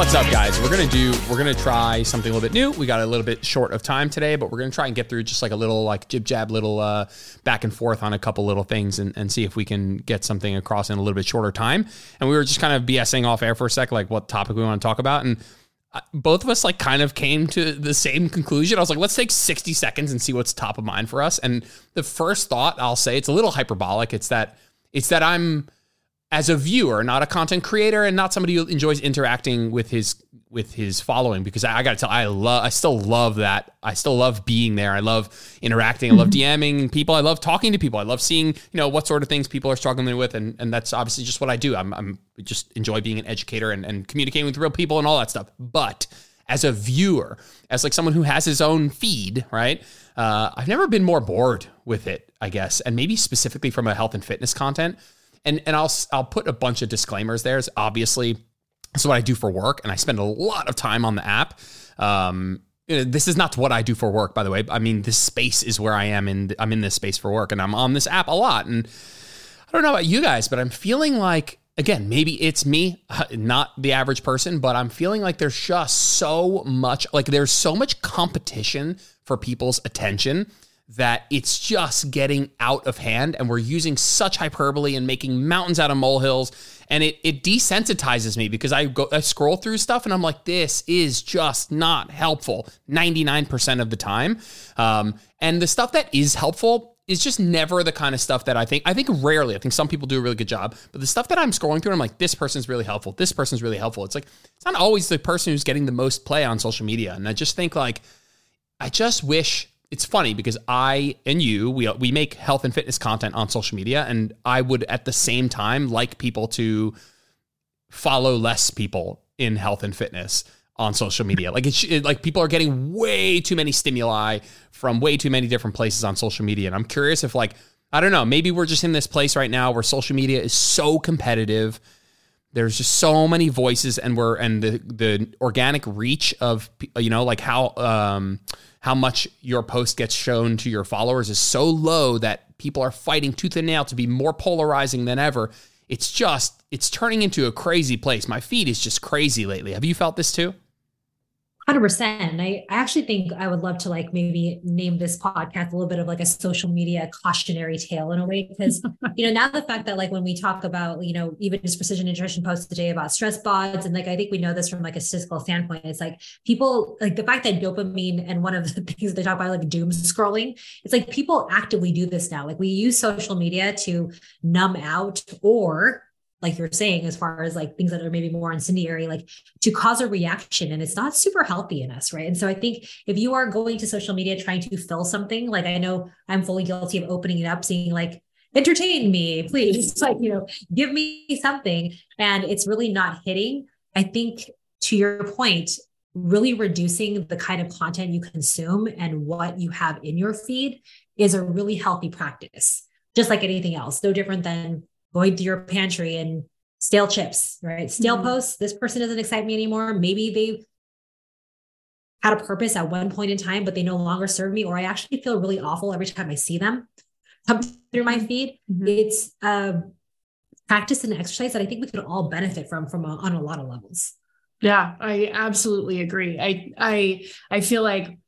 What's up, guys? We're gonna do. We're gonna try something a little bit new. We got a little bit short of time today, but we're gonna try and get through just like a little like jib jab, little uh, back and forth on a couple little things, and, and see if we can get something across in a little bit shorter time. And we were just kind of BSing off air for a sec, like what topic we want to talk about, and uh, both of us like kind of came to the same conclusion. I was like, let's take 60 seconds and see what's top of mind for us. And the first thought I'll say, it's a little hyperbolic. It's that it's that I'm as a viewer, not a content creator, and not somebody who enjoys interacting with his with his following. Because I, I got to tell, I love, I still love that. I still love being there. I love interacting. I love DMing people. I love talking to people. I love seeing, you know, what sort of things people are struggling with, and and that's obviously just what I do. I'm, I'm just enjoy being an educator and, and communicating with real people and all that stuff. But as a viewer, as like someone who has his own feed, right? Uh, I've never been more bored with it, I guess, and maybe specifically from a health and fitness content and and I'll I'll put a bunch of disclaimers there. It's obviously this is what I do for work, and I spend a lot of time on the app. Um, this is not what I do for work, by the way. I mean, this space is where I am in. I'm in this space for work, and I'm on this app a lot. And I don't know about you guys, but I'm feeling like again, maybe it's me, not the average person, but I'm feeling like there's just so much, like there's so much competition for people's attention that it's just getting out of hand and we're using such hyperbole and making mountains out of molehills and it it desensitizes me because I go I scroll through stuff and I'm like this is just not helpful 99% of the time. Um, and the stuff that is helpful is just never the kind of stuff that I think I think rarely I think some people do a really good job but the stuff that I'm scrolling through I'm like this person's really helpful this person's really helpful. It's like it's not always the person who's getting the most play on social media and I just think like I just wish it's funny because I and you we we make health and fitness content on social media, and I would at the same time like people to follow less people in health and fitness on social media. Like it's it, like people are getting way too many stimuli from way too many different places on social media, and I'm curious if like I don't know, maybe we're just in this place right now where social media is so competitive. There's just so many voices, and we're and the the organic reach of you know like how um how much your post gets shown to your followers is so low that people are fighting tooth and nail to be more polarizing than ever. It's just, it's turning into a crazy place. My feed is just crazy lately. Have you felt this too? 100%. I, I actually think I would love to like maybe name this podcast a little bit of like a social media cautionary tale in a way. Because, you know, now the fact that like when we talk about, you know, even just precision nutrition posts today about stress bods, and like I think we know this from like a statistical standpoint, it's like people like the fact that dopamine and one of the things they talk about like doom scrolling, it's like people actively do this now. Like we use social media to numb out or like you're saying, as far as like things that are maybe more incendiary, like to cause a reaction. And it's not super healthy in us, right? And so I think if you are going to social media trying to fill something, like I know I'm fully guilty of opening it up, seeing like, entertain me, please. like, you know, give me something. And it's really not hitting. I think to your point, really reducing the kind of content you consume and what you have in your feed is a really healthy practice, just like anything else. No different than going through your pantry and stale chips, right? Stale mm-hmm. posts. This person doesn't excite me anymore. Maybe they had a purpose at one point in time, but they no longer serve me, or I actually feel really awful every time I see them come through my feed. Mm-hmm. It's a practice and exercise that I think we could all benefit from from a, on a lot of levels. Yeah, I absolutely agree. I I I feel like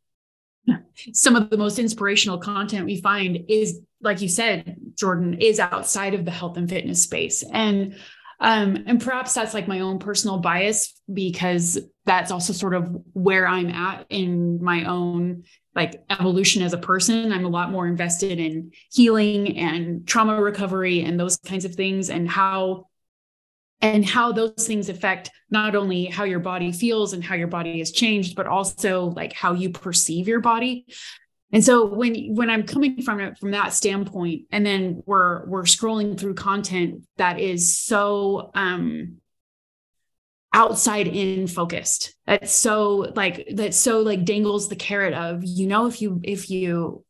some of the most inspirational content we find is like you said jordan is outside of the health and fitness space. And um and perhaps that's like my own personal bias because that's also sort of where i'm at in my own like evolution as a person. I'm a lot more invested in healing and trauma recovery and those kinds of things and how and how those things affect not only how your body feels and how your body has changed but also like how you perceive your body and so when when i'm coming from it from that standpoint and then we're we're scrolling through content that is so um outside in focused that's so like that so like dangles the carrot of you know if you if you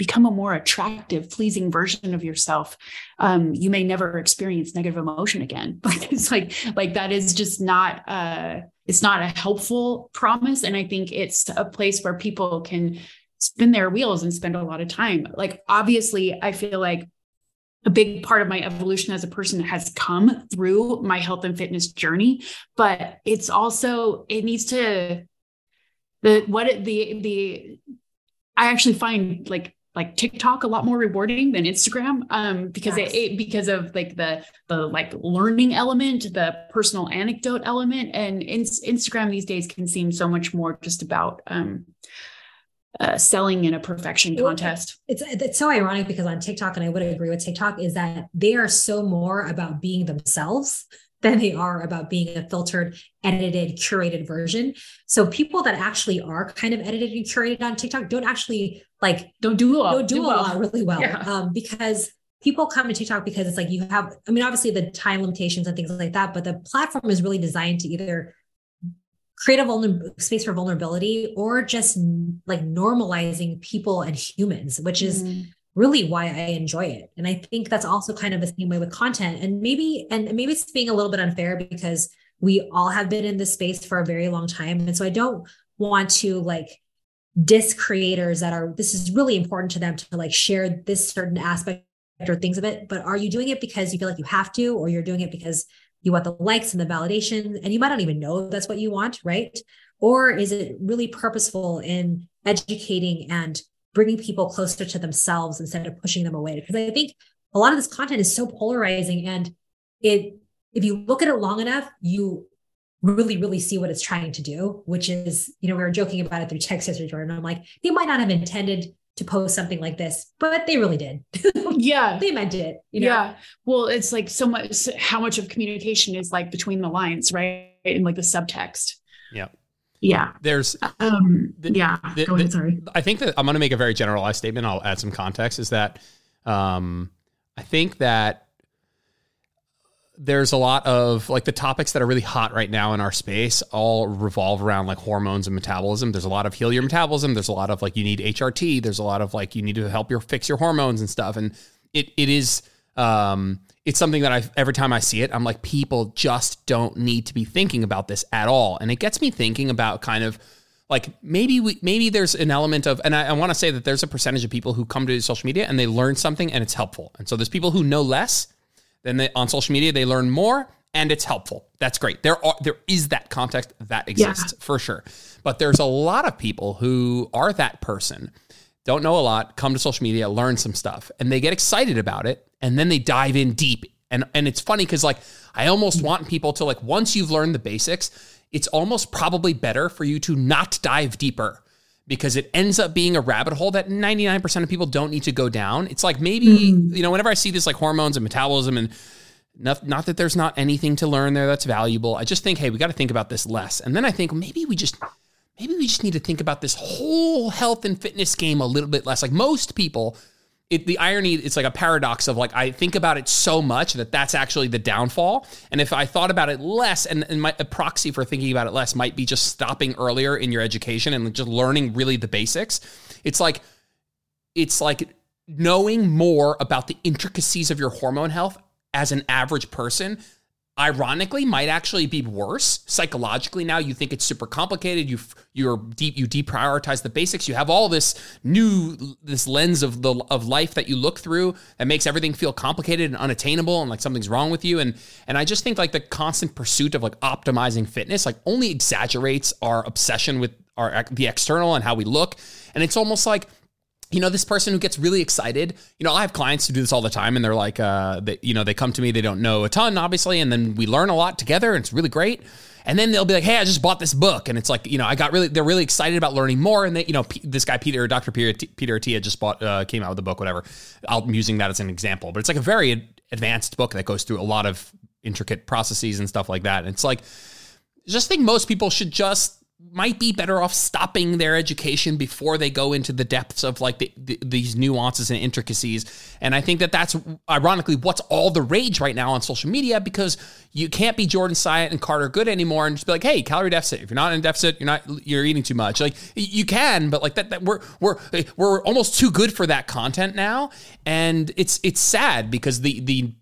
become a more attractive, pleasing version of yourself, um, you may never experience negative emotion again. But it's like, like that is just not uh it's not a helpful promise. And I think it's a place where people can spin their wheels and spend a lot of time. Like obviously, I feel like a big part of my evolution as a person has come through my health and fitness journey but it's also it needs to the what it, the the i actually find like like TikTok a lot more rewarding than Instagram um, because yes. it, it, because of like the the like learning element, the personal anecdote element, and in, Instagram these days can seem so much more just about um, uh, selling in a perfection contest. It's it's so ironic because on TikTok, and I would agree with TikTok, is that they are so more about being themselves than they are about being a filtered, edited, curated version. So people that actually are kind of edited and curated on TikTok don't actually like don't do a lot, don't do, do a well. lot really well yeah. um, because people come to TikTok because it's like you have. I mean, obviously the time limitations and things like that, but the platform is really designed to either create a vulner- space for vulnerability or just like normalizing people and humans, which is. Mm really why I enjoy it. And I think that's also kind of the same way with content. And maybe, and maybe it's being a little bit unfair because we all have been in this space for a very long time. And so I don't want to like diss creators that are, this is really important to them to like share this certain aspect or things of it. But are you doing it because you feel like you have to, or you're doing it because you want the likes and the validation, and you might not even know that's what you want, right? Or is it really purposeful in educating and bringing people closer to themselves instead of pushing them away. Because I think a lot of this content is so polarizing and it if you look at it long enough, you really, really see what it's trying to do, which is, you know, we were joking about it through text yesterday, Jordan. I'm like, they might not have intended to post something like this, but they really did. yeah. they meant it. You know? Yeah. Well, it's like so much, how much of communication is like between the lines, right? And like the subtext. Yeah yeah there's um the, yeah the, go ahead sorry i think that i'm going to make a very generalized statement i'll add some context is that um i think that there's a lot of like the topics that are really hot right now in our space all revolve around like hormones and metabolism there's a lot of heal your metabolism there's a lot of like you need hrt there's a lot of like you need to help your fix your hormones and stuff and it it is um it's something that I every time I see it, I'm like, people just don't need to be thinking about this at all. And it gets me thinking about kind of like maybe we maybe there's an element of and I, I want to say that there's a percentage of people who come to social media and they learn something and it's helpful. And so there's people who know less than they on social media, they learn more and it's helpful. That's great. There are there is that context that exists yeah. for sure. But there's a lot of people who are that person don't know a lot, come to social media, learn some stuff, and they get excited about it, and then they dive in deep. And and it's funny because like I almost want people to like once you've learned the basics, it's almost probably better for you to not dive deeper because it ends up being a rabbit hole that 99% of people don't need to go down. It's like maybe, mm-hmm. you know, whenever I see this like hormones and metabolism and not, not that there's not anything to learn there that's valuable. I just think, hey, we got to think about this less. And then I think maybe we just maybe we just need to think about this whole health and fitness game a little bit less. Like most people, it, the irony, it's like a paradox of like, I think about it so much that that's actually the downfall. And if I thought about it less, and, and my, a proxy for thinking about it less might be just stopping earlier in your education and just learning really the basics. It's like, it's like knowing more about the intricacies of your hormone health as an average person ironically might actually be worse. Psychologically now you think it's super complicated. You you're deep you deprioritize the basics. You have all this new this lens of the of life that you look through that makes everything feel complicated and unattainable and like something's wrong with you. And and I just think like the constant pursuit of like optimizing fitness like only exaggerates our obsession with our the external and how we look. And it's almost like you know, this person who gets really excited. You know, I have clients who do this all the time, and they're like, uh, they, you know, they come to me, they don't know a ton, obviously, and then we learn a lot together, and it's really great. And then they'll be like, "Hey, I just bought this book," and it's like, you know, I got really, they're really excited about learning more. And they, you know, P- this guy Peter, Dr. Peter, Peter Attia just bought, uh, came out with a book, whatever. I'm using that as an example, but it's like a very advanced book that goes through a lot of intricate processes and stuff like that. And it's like, just think most people should just might be better off stopping their education before they go into the depths of like the, the, these nuances and intricacies. And I think that that's ironically what's all the rage right now on social media because you can't be Jordan Syatt and Carter Good anymore and just be like, hey, calorie deficit. If you're not in deficit, you're not you're eating too much. Like you can, but like that, that we're we're we're almost too good for that content now, and it's it's sad because the the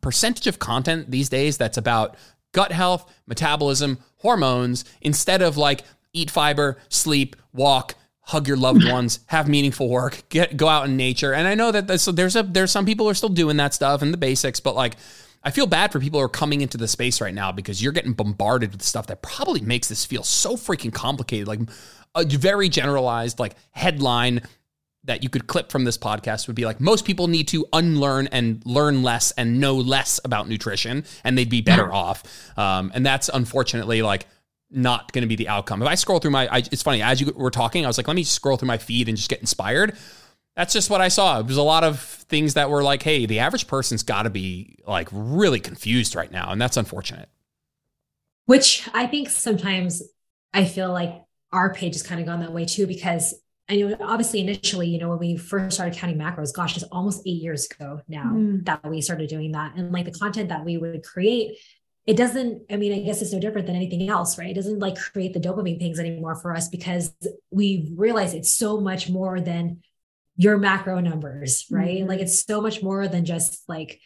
percentage of content these days that's about gut health, metabolism, hormones, instead of like eat fiber, sleep, walk, hug your loved ones, have meaningful work, get go out in nature. And I know that there's, there's a there's some people who are still doing that stuff and the basics, but like I feel bad for people who are coming into the space right now because you're getting bombarded with stuff that probably makes this feel so freaking complicated. Like a very generalized like headline that you could clip from this podcast would be like most people need to unlearn and learn less and know less about nutrition and they'd be better yeah. off um, and that's unfortunately like not going to be the outcome if i scroll through my I, it's funny as you were talking i was like let me scroll through my feed and just get inspired that's just what I saw. It was a lot of things that were like, hey, the average person's got to be like really confused right now. And that's unfortunate. Which I think sometimes I feel like our page has kind of gone that way too, because I know obviously initially, you know, when we first started counting macros, gosh, it's almost eight years ago now mm. that we started doing that. And like the content that we would create, it doesn't, I mean, I guess it's no different than anything else, right? It doesn't like create the dopamine things anymore for us because we realize it's so much more than your macro numbers, right? Mm-hmm. Like it's so much more than just like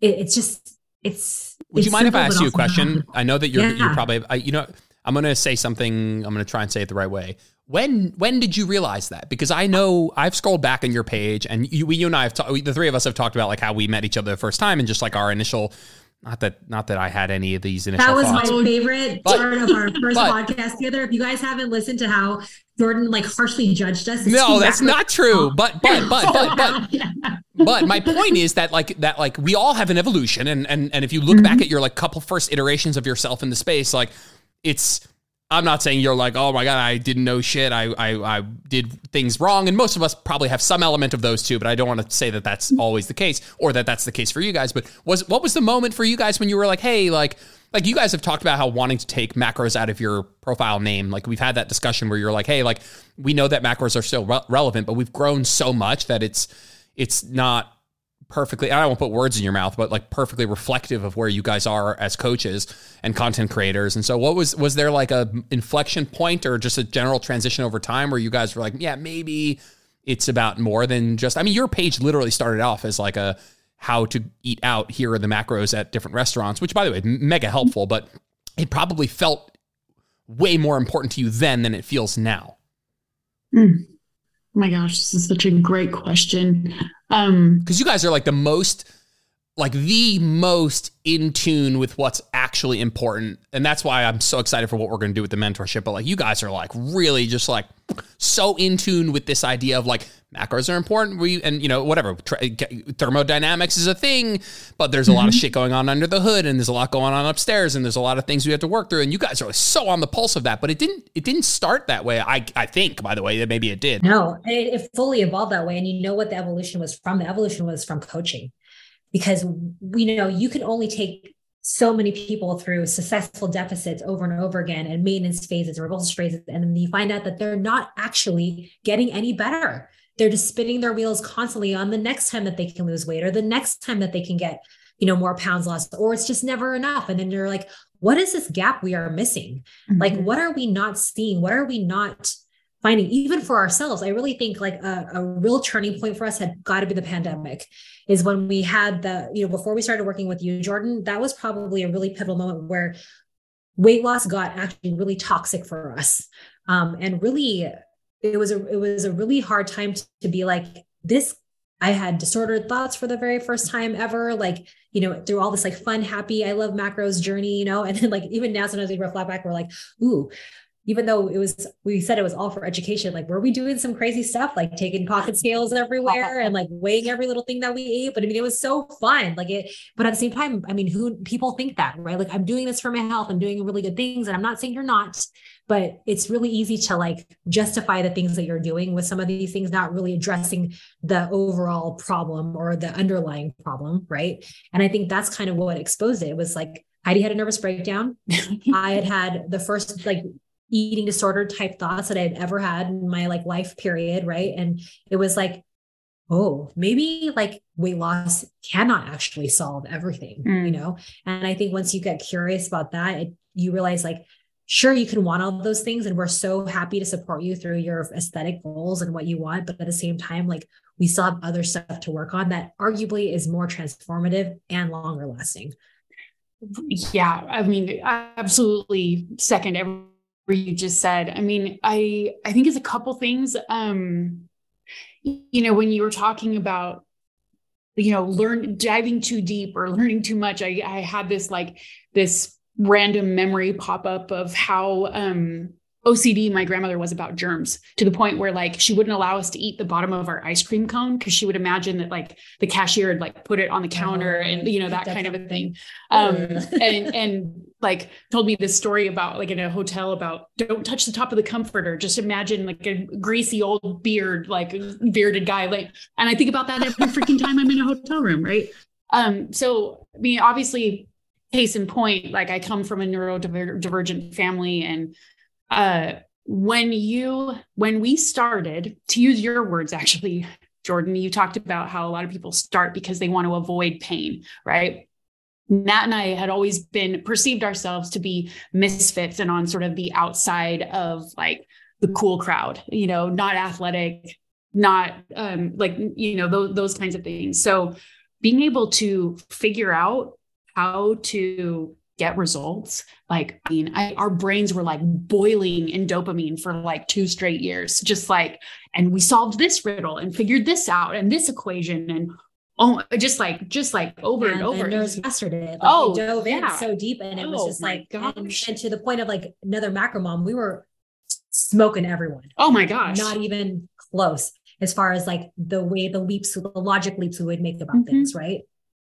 it, it's just it's. Would it's you mind if I ask you a question? I know that you're yeah. you're probably I, you know I'm going to say something. I'm going to try and say it the right way. When when did you realize that? Because I know I've scrolled back on your page, and you, you and I have talked. The three of us have talked about like how we met each other the first time, and just like our initial not that not that I had any of these initial. That was thoughts. my favorite but, part of our first but, podcast together. If you guys haven't listened to how Jordan like harshly judged us, no, that's not true. But but but but but yeah. but my point is that like that like we all have an evolution, and and and if you look mm-hmm. back at your like couple first iterations of yourself in the space, like it's I'm not saying you're like, oh my god, I didn't know shit. I, I I did things wrong, and most of us probably have some element of those too. But I don't want to say that that's always the case, or that that's the case for you guys. But was what was the moment for you guys when you were like, hey, like like you guys have talked about how wanting to take macros out of your profile name. Like we've had that discussion where you're like, hey, like we know that macros are still re- relevant, but we've grown so much that it's it's not perfectly I won't put words in your mouth, but like perfectly reflective of where you guys are as coaches and content creators. And so what was was there like a inflection point or just a general transition over time where you guys were like, yeah, maybe it's about more than just I mean, your page literally started off as like a how to eat out here are the macros at different restaurants, which by the way, mega helpful, but it probably felt way more important to you then than it feels now. Mm. My gosh, this is such a great question. Um, because you guys are like the most, like the most in tune with what's actually important, and that's why I'm so excited for what we're going to do with the mentorship. But like, you guys are like really just like so in tune with this idea of like macros are important. We and you know whatever thermodynamics is a thing, but there's a mm-hmm. lot of mm-hmm. shit going on under the hood, and there's a lot going on upstairs, and there's a lot of things we have to work through. And you guys are so on the pulse of that, but it didn't it didn't start that way. I I think by the way that maybe it did. No, it, it fully evolved that way, and you know what the evolution was from. The evolution was from coaching, because we know you can only take so many people through successful deficits over and over again and maintenance phases, or reversal phases, and then you find out that they're not actually getting any better. They're just spinning their wheels constantly on the next time that they can lose weight or the next time that they can get, you know, more pounds lost, or it's just never enough. And then you're like, what is this gap we are missing? Mm-hmm. Like, what are we not seeing? What are we not finding even for ourselves i really think like a, a real turning point for us had got to be the pandemic is when we had the you know before we started working with you jordan that was probably a really pivotal moment where weight loss got actually really toxic for us. Um, and really it was a it was a really hard time to, to be like this I had disordered thoughts for the very first time ever, like, you know, through all this like fun, happy, I love macros journey, you know, and then like even now, sometimes we reflect back, we're like, ooh, even though it was we said it was all for education like were we doing some crazy stuff like taking pocket scales everywhere and like weighing every little thing that we ate? But i mean it was so fun like it but at the same time i mean who people think that right? Like i'm doing this for my health i'm doing really good things and i'm not saying you're not but it's really easy to like justify the things that you're doing with some of these things not really addressing the overall problem or the underlying problem right? And i think that's kind of what exposed it. It was like Heidi had a nervous breakdown. I had had the first like eating disorder type thoughts that I'd ever had in my like life period, right? And it was like, oh, maybe like weight loss cannot actually solve everything, mm. you know? And I think once you get curious about that, it, you realize like, sure, you can want all those things. And we're so happy to support you through your aesthetic goals and what you want. But at the same time, like we still have other stuff to work on that arguably is more transformative and longer lasting. Yeah. I mean, absolutely second you just said. I mean, I I think it's a couple things. Um, you know, when you were talking about you know learn diving too deep or learning too much i i had this like this random memory pop up of how um OCD my grandmother was about germs to the point where like she wouldn't allow us to eat the bottom of our ice cream cone because she would imagine that like the cashier had like put it on the counter oh, and you know that kind of a thing. Um, and and like told me this story about like in a hotel about don't touch the top of the comforter. Just imagine like a greasy old beard, like bearded guy. Like, and I think about that every freaking time I'm in a hotel room, right? Um, so I mean, obviously, case in point, like I come from a neurodivergent family and uh, when you when we started to use your words actually jordan you talked about how a lot of people start because they want to avoid pain right Nat and I had always been perceived ourselves to be misfits and on sort of the outside of like the cool crowd, you know, not athletic, not um, like, you know, those, those kinds of things. So being able to figure out how to get results like i mean I, our brains were like boiling in dopamine for like two straight years just like and we solved this riddle and figured this out and this equation and oh just like just like over and, and over. and mastered it like, oh dove yeah. in so deep and it oh, was just like and, and, to the point of like another macro mom we were smoking everyone. Oh my gosh. Not even close as far as like the way the leaps the logic leaps we would make about mm-hmm. things right?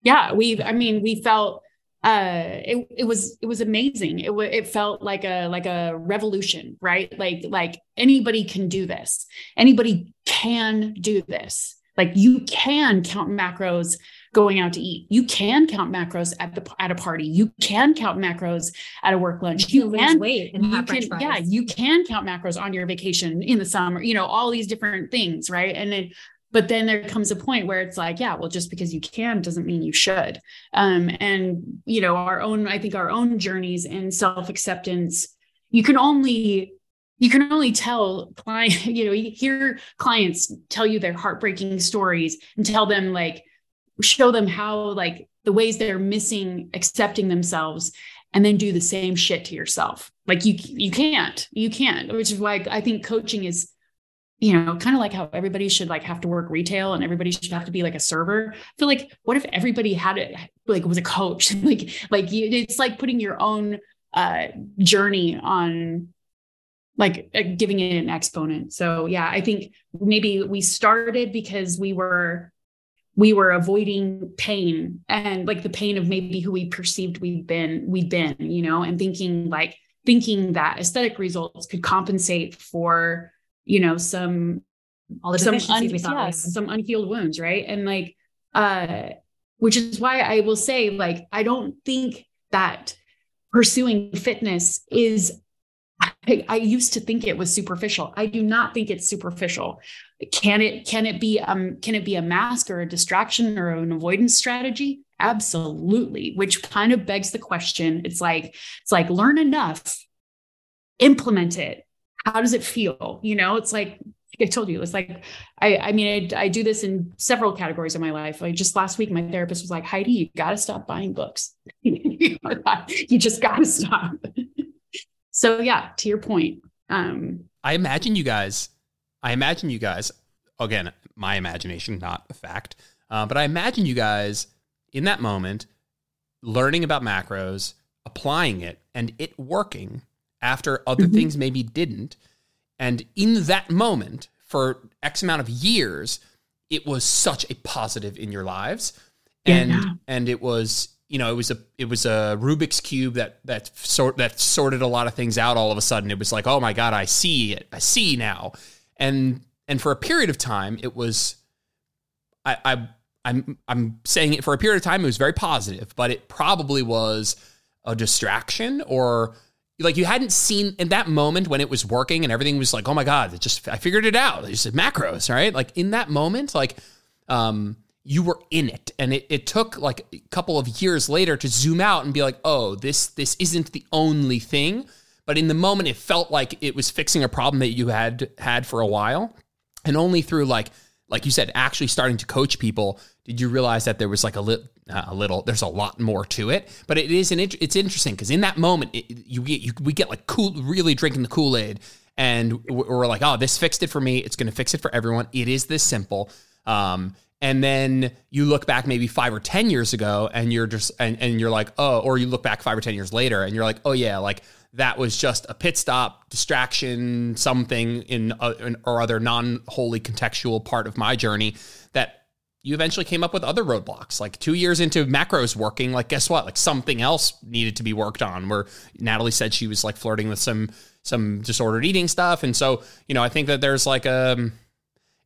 Yeah we i mean we felt uh it, it was it was amazing. It w- it felt like a like a revolution right? Like like anybody can do this. Anybody can do this like you can count macros going out to eat. You can count macros at the at a party. You can count macros at a work lunch. You, you can wait you can yeah you can count macros on your vacation in the summer you know all these different things right? And then but then there comes a point where it's like yeah well just because you can doesn't mean you should. Um, and you know our own i think our own journeys in self-acceptance you can only you can only tell client you know you hear clients tell you their heartbreaking stories and tell them like show them how like the ways they're missing accepting themselves and then do the same shit to yourself like you you can't you can't which is why i think coaching is you know, kind of like how everybody should like have to work retail and everybody should have to be like a server. I feel like what if everybody had it like was a coach? like like you, it's like putting your own uh journey on like uh, giving it an exponent. So yeah, I think maybe we started because we were we were avoiding pain and like the pain of maybe who we perceived we'd been we'd been, you know, and thinking like thinking that aesthetic results could compensate for you know some all the some un- yeah, some unhealed wounds right and like uh which is why i will say like i don't think that pursuing fitness is I, I, used to think it was superficial. I do not think it's superficial. Can it can it be um can it be a mask or a distraction or an avoidance strategy? Absolutely. Which kind of begs the question. It's like it's like learn enough, implement it, how does it feel? You know, it's like I told you, it's like I I mean I, I do this in several categories of my life. Like just last week, my therapist was like, Heidi, you got to stop buying books. you just got to stop. So yeah, to your point. Um, I imagine you guys. I imagine you guys. Again, my imagination, not a fact. Uh, but I imagine you guys in that moment learning about macros, applying it, and it working after other mm-hmm. things maybe didn't. And in that moment, for X amount of years, it was such a positive in your lives. And yeah. and it was, you know, it was a it was a Rubik's cube that that sort that sorted a lot of things out all of a sudden. It was like, oh my God, I see it. I see now. And and for a period of time, it was I, I I'm I'm saying it for a period of time, it was very positive, but it probably was a distraction or like you hadn't seen in that moment when it was working and everything was like, oh my God, it just I figured it out. It's macros, right? Like in that moment, like um you were in it. And it, it took like a couple of years later to zoom out and be like, oh, this this isn't the only thing. But in the moment, it felt like it was fixing a problem that you had had for a while. And only through like like you said, actually starting to coach people, did you realize that there was like a little, a little, there's a lot more to it? But it is an, it's interesting because in that moment, it, you get, you, we get like cool, really drinking the Kool Aid, and we're like, oh, this fixed it for me. It's going to fix it for everyone. It is this simple. Um, and then you look back maybe five or ten years ago, and you're just, and, and you're like, oh, or you look back five or ten years later, and you're like, oh yeah, like that was just a pit stop, distraction, something in, uh, in or other non wholly contextual part of my journey that you eventually came up with other roadblocks. Like two years into macros working, like guess what? Like something else needed to be worked on. Where Natalie said she was like flirting with some some disordered eating stuff, and so you know I think that there's like a um,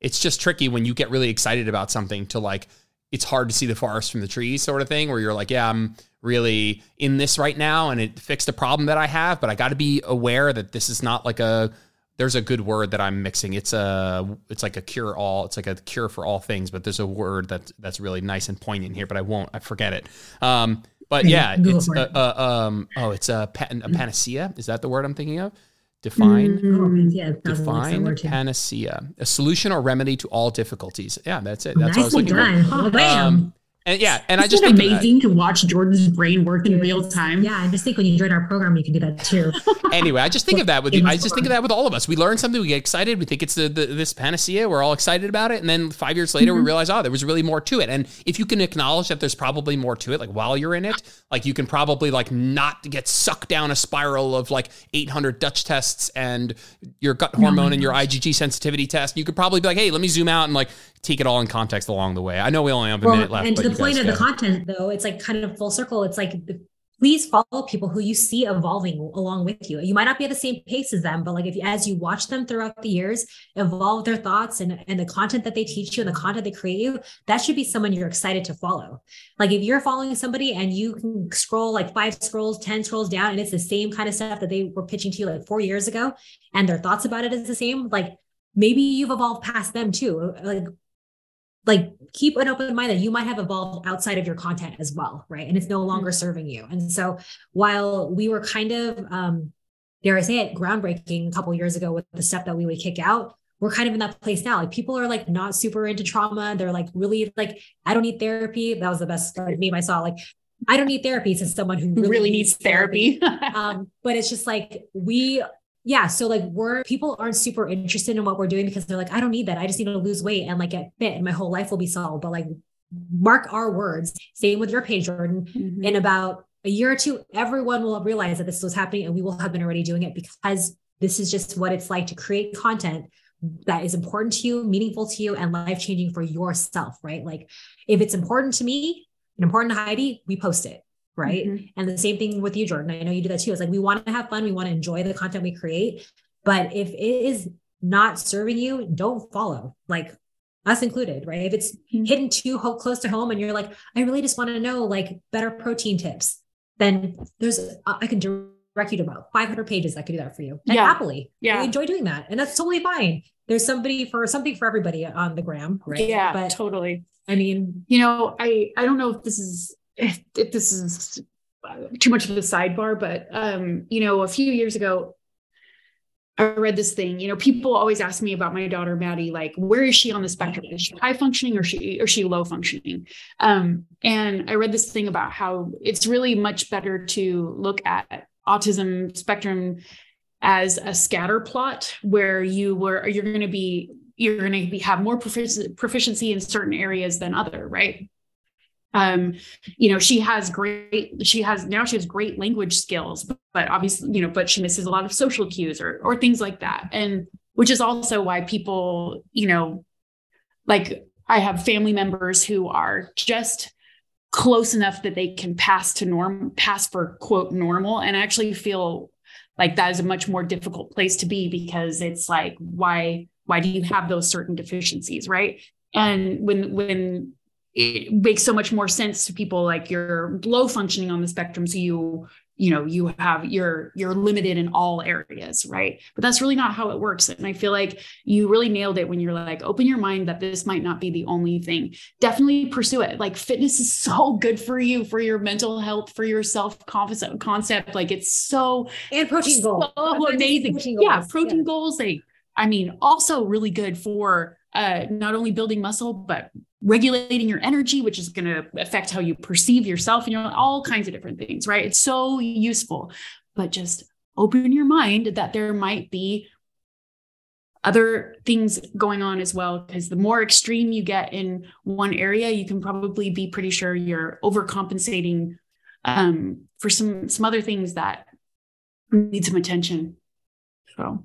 it's just tricky when you get really excited about something to like it's hard to see the forest from the trees sort of thing where you're like yeah I'm really in this right now and it fixed a problem that I have, but I got to be aware that this is not like a there's a good word that I'm mixing. It's a it's like a cure all. It's like a cure for all things, but there's a word that's that's really nice and poignant here, but I won't. I forget it. Um, but yeah, it's a, a, um oh, it's a, a panacea. Is that the word I'm thinking of? Define, mm-hmm. yeah, define panacea, a solution or remedy to all difficulties. Yeah, that's it. That's Nicely what I was looking done. Um, and yeah, and Isn't I just think amazing to watch Jordan's brain work in real time. Yeah, I just think when you join our program, you can do that too. anyway, I just think of that with you. I just think of that with all of us. We learn something, we get excited, we think it's the, the this panacea, we're all excited about it, and then five years later, mm-hmm. we realize, oh, there was really more to it. And if you can acknowledge that there's probably more to it, like while you're in it, like you can probably like not get sucked down a spiral of like 800 Dutch tests and your gut hormone and your IgG sensitivity test. You could probably be like, hey, let me zoom out and like take it all in context along the way. I know we only have a well, minute left. The point of the content, though, it's like kind of full circle. It's like please follow people who you see evolving along with you. You might not be at the same pace as them, but like if as you watch them throughout the years evolve their thoughts and, and the content that they teach you and the content they create you, that should be someone you're excited to follow. Like if you're following somebody and you can scroll like five scrolls, 10 scrolls down, and it's the same kind of stuff that they were pitching to you like four years ago, and their thoughts about it is the same, like maybe you've evolved past them too. Like like keep an open mind that you might have evolved outside of your content as well right and it's no longer mm-hmm. serving you and so while we were kind of um dare i say it groundbreaking a couple years ago with the stuff that we would kick out we're kind of in that place now like people are like not super into trauma they're like really like i don't need therapy that was the best like, meme i saw like I don't need therapy since someone who really, really needs therapy. therapy. um, but it's just like we yeah so like we're people aren't super interested in what we're doing because they're like i don't need that. I just need to lose weight and like get fit and my whole life will be solved. But like mark our words same with your page jordan. Mm-hmm. in about a year or two everyone will realize that this was happening and we will have been already doing it because this is just what it's like to create content that is important to you meaningful to you and life changing for yourself right? Like if it's important to me and important to heidi we post it right? Mm-hmm. And the same thing with you, Jordan. I know you do that too. It's like we want to have fun, we want to enjoy the content we create, but if it is not serving you, don't follow. Like us included, right? If it's mm-hmm. hidden too ho- close to home and you're like, I really just want to know like better protein tips, then there's uh, I can direct you to about 500 pages that could do that for you. And yeah. happily, yeah, we enjoy doing that, and that's totally fine. There's somebody for something for everybody on the gram, right? Yeah, but totally. I mean, you know, I I don't know if this is if, this is too much of a sidebar, but um, you know, a few years ago, I read this thing. You know, people always ask me about my daughter Maddie, like, where is she on the spectrum? Is she high functioning or she or she low functioning? Um, and I read this thing about how it's really much better to look at autism spectrum as a scatter plot where you were you're going to be you're going to be have more proficiency in certain areas than other right um you know she has great she has now she has great language skills but, but obviously you know but she misses a lot of social cues or or things like that. And which is also why people you know like i have family members who are just close enough that they can pass to norm pass for quote normal. And actually feel like that is a much more difficult place to be because it's like why why do you have those certain deficiencies right? And when when it makes so much more sense to people like you're low functioning on the spectrum. So you you know you have you're you're limited in all areas right? But that's really not how it works. And i feel like you really nailed it when you're like open your mind that this might not be the only thing. Definitely pursue it. Like fitness is so good for you for your mental health for your self confidence concept. Like it's so and protein so goals. Amazing. protein goals. yeah protein yeah. goals like i mean also really good for uh, not only building muscle, but regulating your energy, which is going to affect how you perceive yourself and you know, all kinds of different things, right? It's so useful, but just open your mind that there might be other things going on as well because the more extreme you get in one area you can probably be pretty sure you're overcompensating um, for some some other things that need some attention so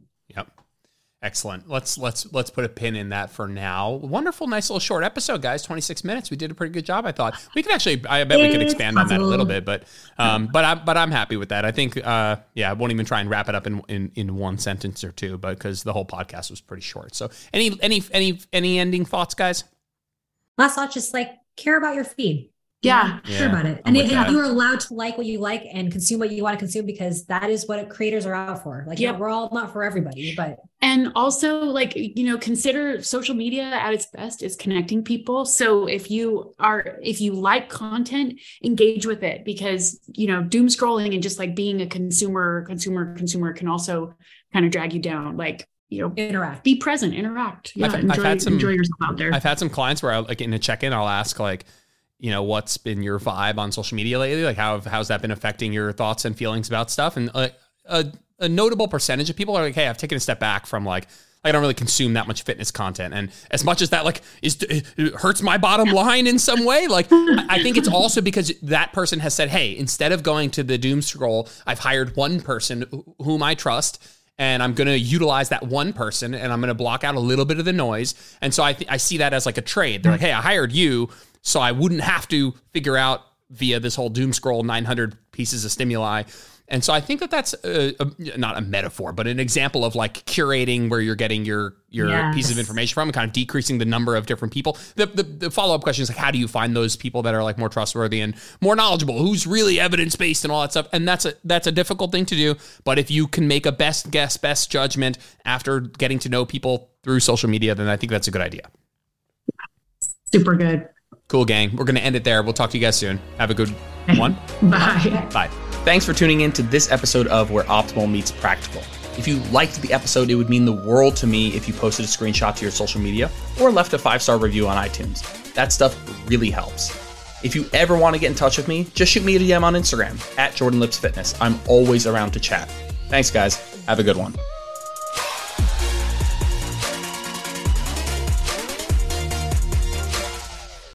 Excellent. Let's let's let's put a pin in that for now. Wonderful, nice little short episode, guys. Twenty six minutes. We did a pretty good job. I thought we could actually. I bet we could expand on that a little bit, but um, but I'm but I'm happy with that. I think uh, yeah, I won't even try and wrap it up in in, in one sentence or two, but because the whole podcast was pretty short. So any any any any ending thoughts, guys? Last thought, just like care about your feed. Yeah, yeah. care about it. and if you're allowed to like what you like and consume what you want to consume because that is what creators are out for. Like, yeah, we're all not for everybody, but and also like you know consider social media at its best is connecting people so if you are if you like content engage with it because you know doom scrolling and just like being a consumer consumer consumer can also kind of drag you down like you know interact be present interact yeah I've, enjoy, I've had some, enjoy yourself out there i've had some clients where i like in a check-in i'll ask like you know what's been your vibe on social media lately like how how's that been affecting your thoughts and feelings about stuff and uh, a, a notable percentage of people are like hey i've taken a step back from like I don't really consume that much fitness content, and as much as that like is hurts my bottom line in some way, like I think it's also because that person has said, "Hey, instead of going to the doom scroll, I've hired one person whom I trust, and I'm going to utilize that one person, and I'm going to block out a little bit of the noise." And so I th- I see that as like a trade. They're like, "Hey, I hired you so I wouldn't have to figure out via this whole doom scroll 900 pieces of stimuli. And so I think that that's a, a, not a metaphor, but an example of like curating where you're getting your your yes. pieces of information from and kind of decreasing the number of different people. The, the, the follow up question is like, how do you find those people that are like more trustworthy and more knowledgeable? Who's really evidence based and all that stuff? And that's a that's a difficult thing to do. But if you can make a best guess, best judgment after getting to know people through social media, then I think that's a good idea. Super good. Cool, gang. We're going to end it there. We'll talk to you guys soon. Have a good one. Bye. Bye. Thanks for tuning in to this episode of Where Optimal Meets Practical. If you liked the episode, it would mean the world to me if you posted a screenshot to your social media or left a five star review on iTunes. That stuff really helps. If you ever want to get in touch with me, just shoot me a DM on Instagram at Jordan Lips Fitness. I'm always around to chat. Thanks, guys. Have a good one.